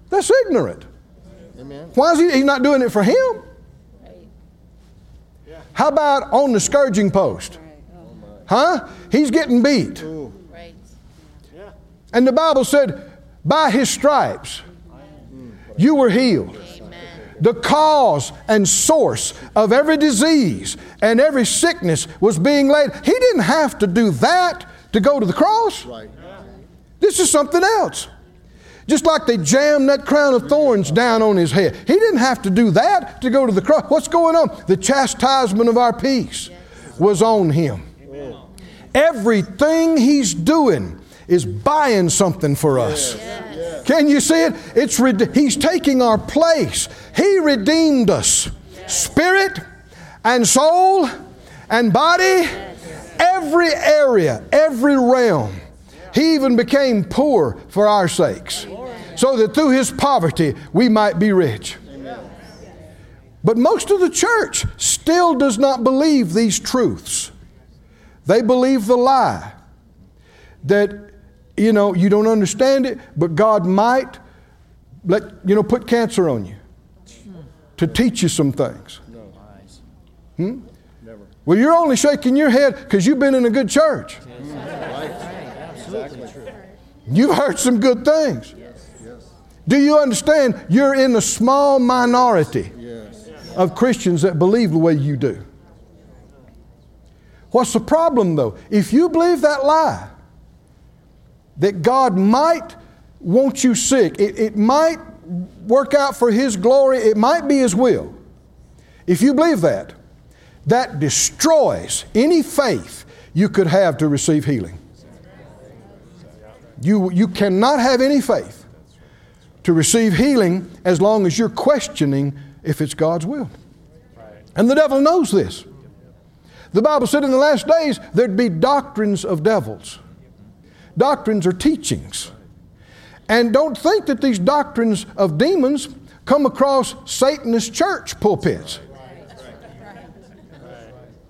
That's ignorant. Amen. Why is he he's not doing it for him? How about on the scourging post? Huh? He's getting beat. And the Bible said, by his stripes, you were healed. The cause and source of every disease and every sickness was being laid. He didn't have to do that to go to the cross. This is something else. Just like they jammed that crown of thorns down on his head. He didn't have to do that to go to the cross. What's going on? The chastisement of our peace was on him. Everything he's doing is buying something for us. Can you see it? It's he's taking our place. He redeemed us. Spirit and soul and body, every area, every realm. He even became poor for our sakes, so that through his poverty we might be rich. But most of the church still does not believe these truths. They believe the lie that, you know, you don't understand it, but God might let, you know, put cancer on you to teach you some things. Hmm? Well, you're only shaking your head because you've been in a good church. You've heard some good things. Do you understand? You're in a small minority of Christians that believe the way you do. What's the problem though? If you believe that lie, that God might want you sick, it, it might work out for His glory, it might be His will. If you believe that, that destroys any faith you could have to receive healing. You, you cannot have any faith to receive healing as long as you're questioning if it's God's will. And the devil knows this. The Bible said in the last days there'd be doctrines of devils. Doctrines are teachings. And don't think that these doctrines of demons come across Satanist church pulpits.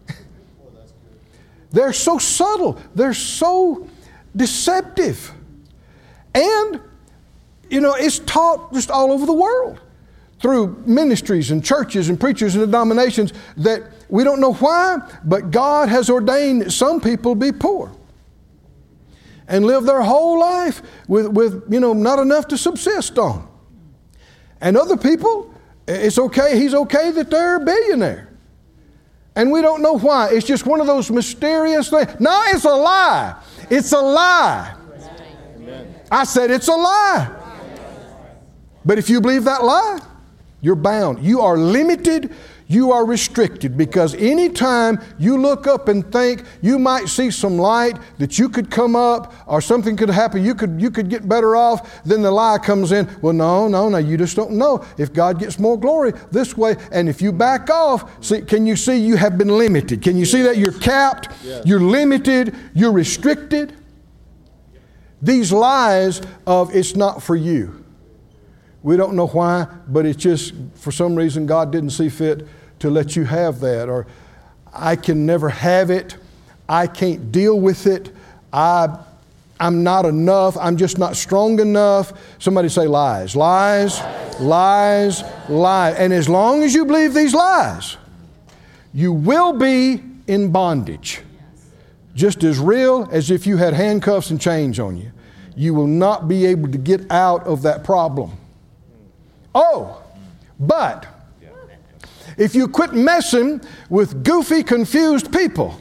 They're so subtle, they're so deceptive. And, you know, it's taught just all over the world through ministries and churches and preachers and denominations that we don't know why, but God has ordained that some people be poor and live their whole life with, with you know, not enough to subsist on. And other people, it's okay, he's okay that they're a billionaire. And we don't know why. It's just one of those mysterious things. No, it's a lie. It's a lie. I said it's a lie. But if you believe that lie, you're bound. You are limited. You are restricted because anytime you look up and think you might see some light that you could come up or something could happen, you could, you could get better off, then the lie comes in. Well, no, no, no, you just don't know. If God gets more glory this way, and if you back off, see, can you see you have been limited? Can you see that you're capped, you're limited, you're restricted? These lies of it's not for you. We don't know why, but it's just for some reason God didn't see fit to let you have that, or I can never have it, I can't deal with it, I, I'm not enough, I'm just not strong enough. Somebody say lies, lies, lies, lies. And as long as you believe these lies, you will be in bondage, just as real as if you had handcuffs and chains on you. You will not be able to get out of that problem. Oh, but if you quit messing with goofy, confused people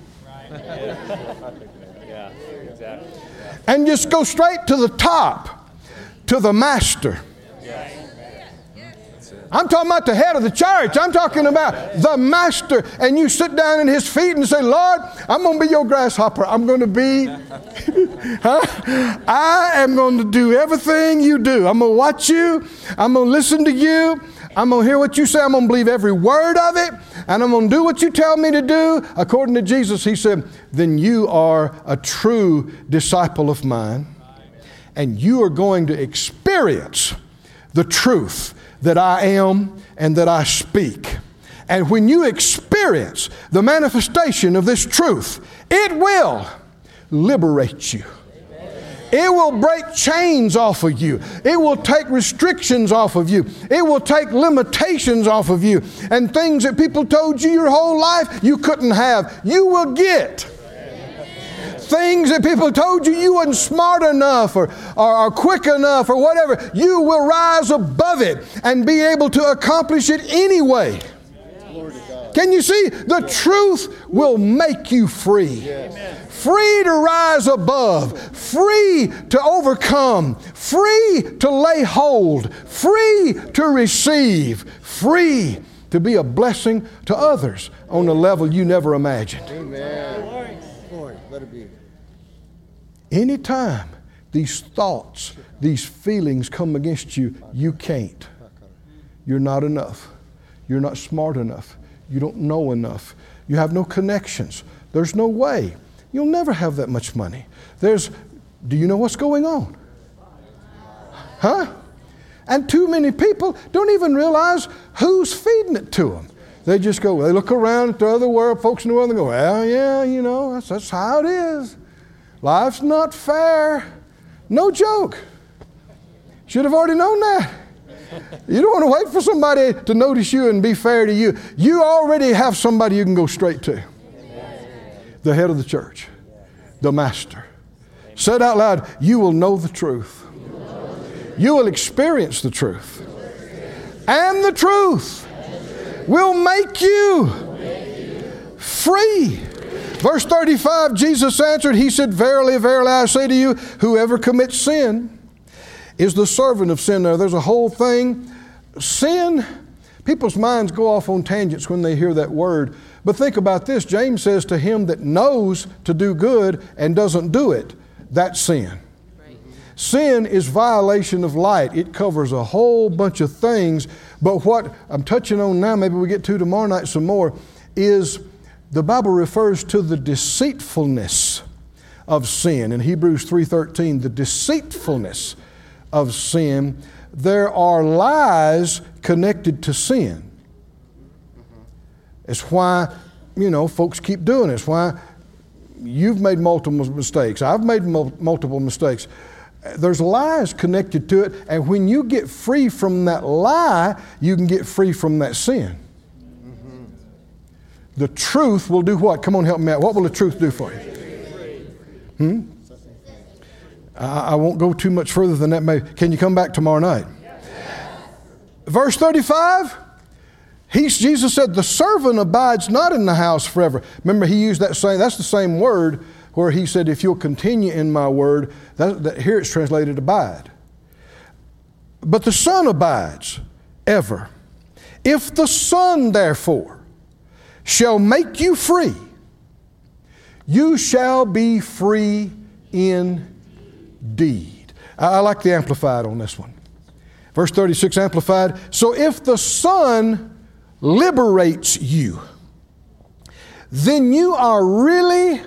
and just go straight to the top, to the master. I'm talking about the head of the church. I'm talking about the master. And you sit down at his feet and say, Lord, I'm going to be your grasshopper. I'm going to be, huh? I am going to do everything you do. I'm going to watch you. I'm going to listen to you. I'm going to hear what you say. I'm going to believe every word of it. And I'm going to do what you tell me to do. According to Jesus, he said, then you are a true disciple of mine. And you are going to experience the truth that I am and that I speak. And when you experience the manifestation of this truth, it will liberate you. It will break chains off of you. It will take restrictions off of you. It will take limitations off of you. And things that people told you your whole life you couldn't have, you will get. Things that people told you you weren't smart enough or, or, or quick enough or whatever, you will rise above it and be able to accomplish it anyway. Can you see? The truth will make you free. Free to rise above, free to overcome, free to lay hold, free to receive, free to be a blessing to others on a level you never imagined. Amen. Anytime these thoughts, these feelings come against you, you can't. You're not enough. You're not smart enough. You don't know enough. You have no connections. There's no way. You'll never have that much money. There's, do you know what's going on? Huh? And too many people don't even realize who's feeding it to them. They just go, they look around at the other world, folks in the world, and go, well, yeah, you know, that's, that's how it is. Life's not fair. No joke. Should have already known that. You don't want to wait for somebody to notice you and be fair to you. You already have somebody you can go straight to the head of the church, the master. Said out loud, you will know the truth. You will experience the truth. And the truth will make you free. Verse 35, Jesus answered, He said, Verily, verily, I say to you, whoever commits sin is the servant of sin. Now, there's a whole thing. Sin, people's minds go off on tangents when they hear that word. But think about this James says, To him that knows to do good and doesn't do it, that's sin. Sin is violation of light. It covers a whole bunch of things. But what I'm touching on now, maybe we get to tomorrow night some more, is the Bible refers to the deceitfulness of sin. In Hebrews 3:13, the deceitfulness of sin. There are lies connected to sin. It's why, you know, folks keep doing it. It's why you've made multiple mistakes. I've made mul- multiple mistakes. There's lies connected to it, and when you get free from that lie, you can get free from that sin. The truth will do what? Come on, help me out. What will the truth do for you? Hmm? I, I won't go too much further than that. Maybe. Can you come back tomorrow night? Verse 35. He's, Jesus said, The servant abides not in the house forever. Remember, he used that same, that's the same word where he said, If you'll continue in my word, that, that, here it's translated abide. But the Son abides ever. If the Son, therefore, shall make you free, you shall be free indeed. I, I like the Amplified on this one. Verse 36 Amplified. So if the Son liberates you, then you are really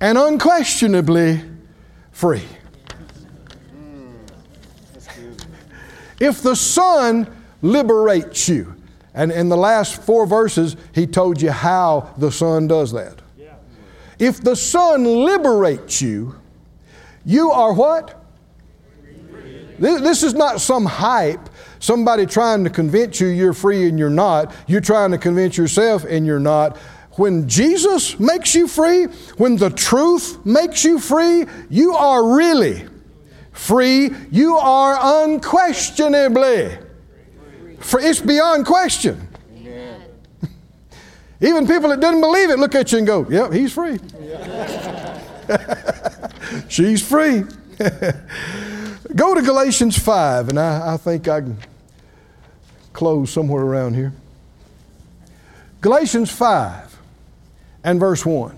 and unquestionably free. If the Son liberates you, and in the last four verses, he told you how the Son does that. If the Son liberates you, you are what? This is not some hype, somebody trying to convince you you're free and you're not. You're trying to convince yourself and you're not. When Jesus makes you free, when the truth makes you free, you are really free. You are unquestionably free. It's beyond question. Even people that didn't believe it look at you and go, Yep, he's free. She's free. Go to Galatians 5, and I, I think I can close somewhere around here. Galatians 5 and verse 1.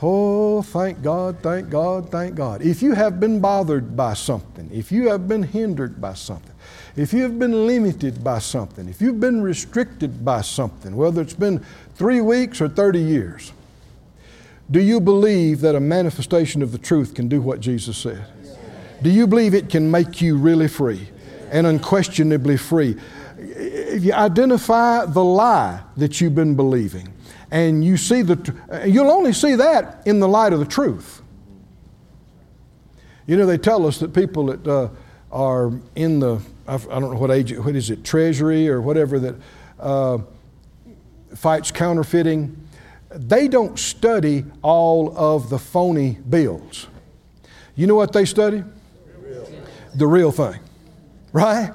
Oh, thank God, thank God, thank God. If you have been bothered by something, if you have been hindered by something, if you have been limited by something, if you've been restricted by something, whether it's been three weeks or 30 years, do you believe that a manifestation of the truth can do what Jesus said? Do you believe it can make you really free and unquestionably free? If you identify the lie that you've been believing, and you see the, you'll only see that in the light of the truth. You know, they tell us that people that uh, are in the, I don't know what age, what is it, Treasury or whatever that uh, fights counterfeiting, they don't study all of the phony bills. You know what they study? The real thing, right?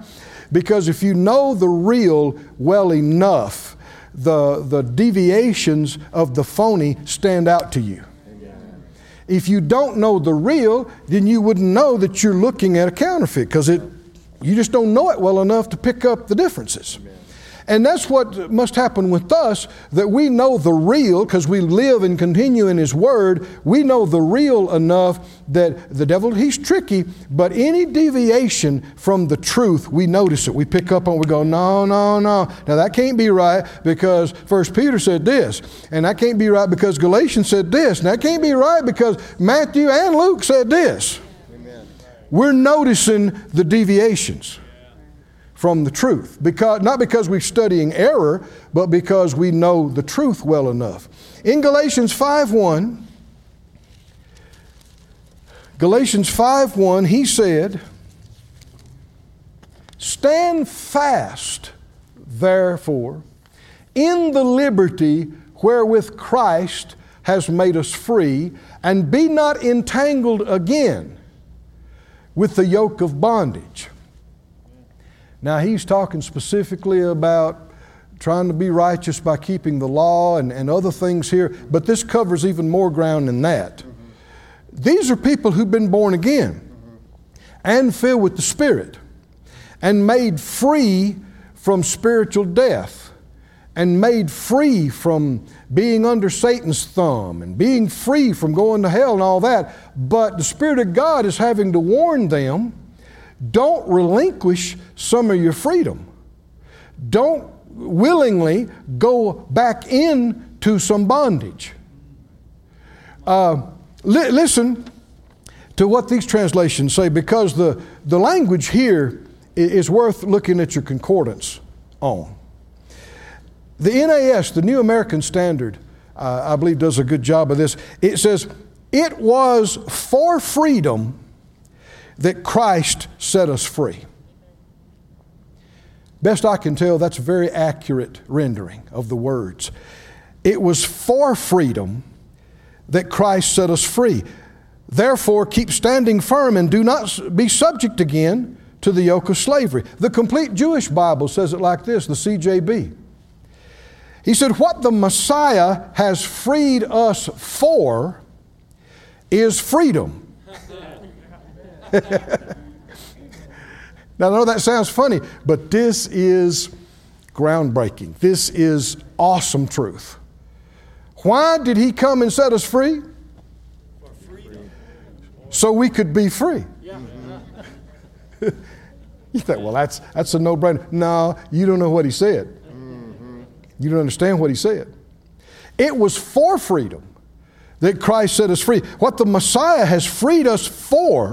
Because if you know the real well enough, the, the deviations of the phony stand out to you. If you don't know the real, then you wouldn't know that you're looking at a counterfeit because it you just don't know it well enough to pick up the differences. And that's what must happen with us that we know the real because we live and continue in His Word. We know the real enough that the devil, he's tricky, but any deviation from the truth, we notice it. We pick up on we go, no, no, no. Now that can't be right because First Peter said this, and that can't be right because Galatians said this, and that can't be right because Matthew and Luke said this. Amen. We're noticing the deviations from the truth. Because, not because we're studying error, but because we know the truth well enough. In Galatians 5.1, Galatians 5.1, he said, Stand fast, therefore, in the liberty wherewith Christ has made us free, and be not entangled again with the yoke of bondage. Now, he's talking specifically about trying to be righteous by keeping the law and, and other things here, but this covers even more ground than that. These are people who've been born again and filled with the Spirit and made free from spiritual death and made free from being under Satan's thumb and being free from going to hell and all that. But the Spirit of God is having to warn them don't relinquish some of your freedom. Don't willingly go back into some bondage. Uh, li- listen to what these translations say because the, the language here is worth looking at your concordance on. The NAS, the New American Standard, uh, I believe does a good job of this. It says, It was for freedom that Christ set us free. Best I can tell, that's a very accurate rendering of the words. It was for freedom that Christ set us free. Therefore, keep standing firm and do not be subject again to the yoke of slavery. The complete Jewish Bible says it like this the CJB. He said, What the Messiah has freed us for is freedom. now, I know that sounds funny, but this is groundbreaking. This is awesome truth. Why did he come and set us free? So we could be free. you think, well, that's, that's a no brainer. No, you don't know what he said. You don't understand what he said. It was for freedom that Christ set us free. What the Messiah has freed us for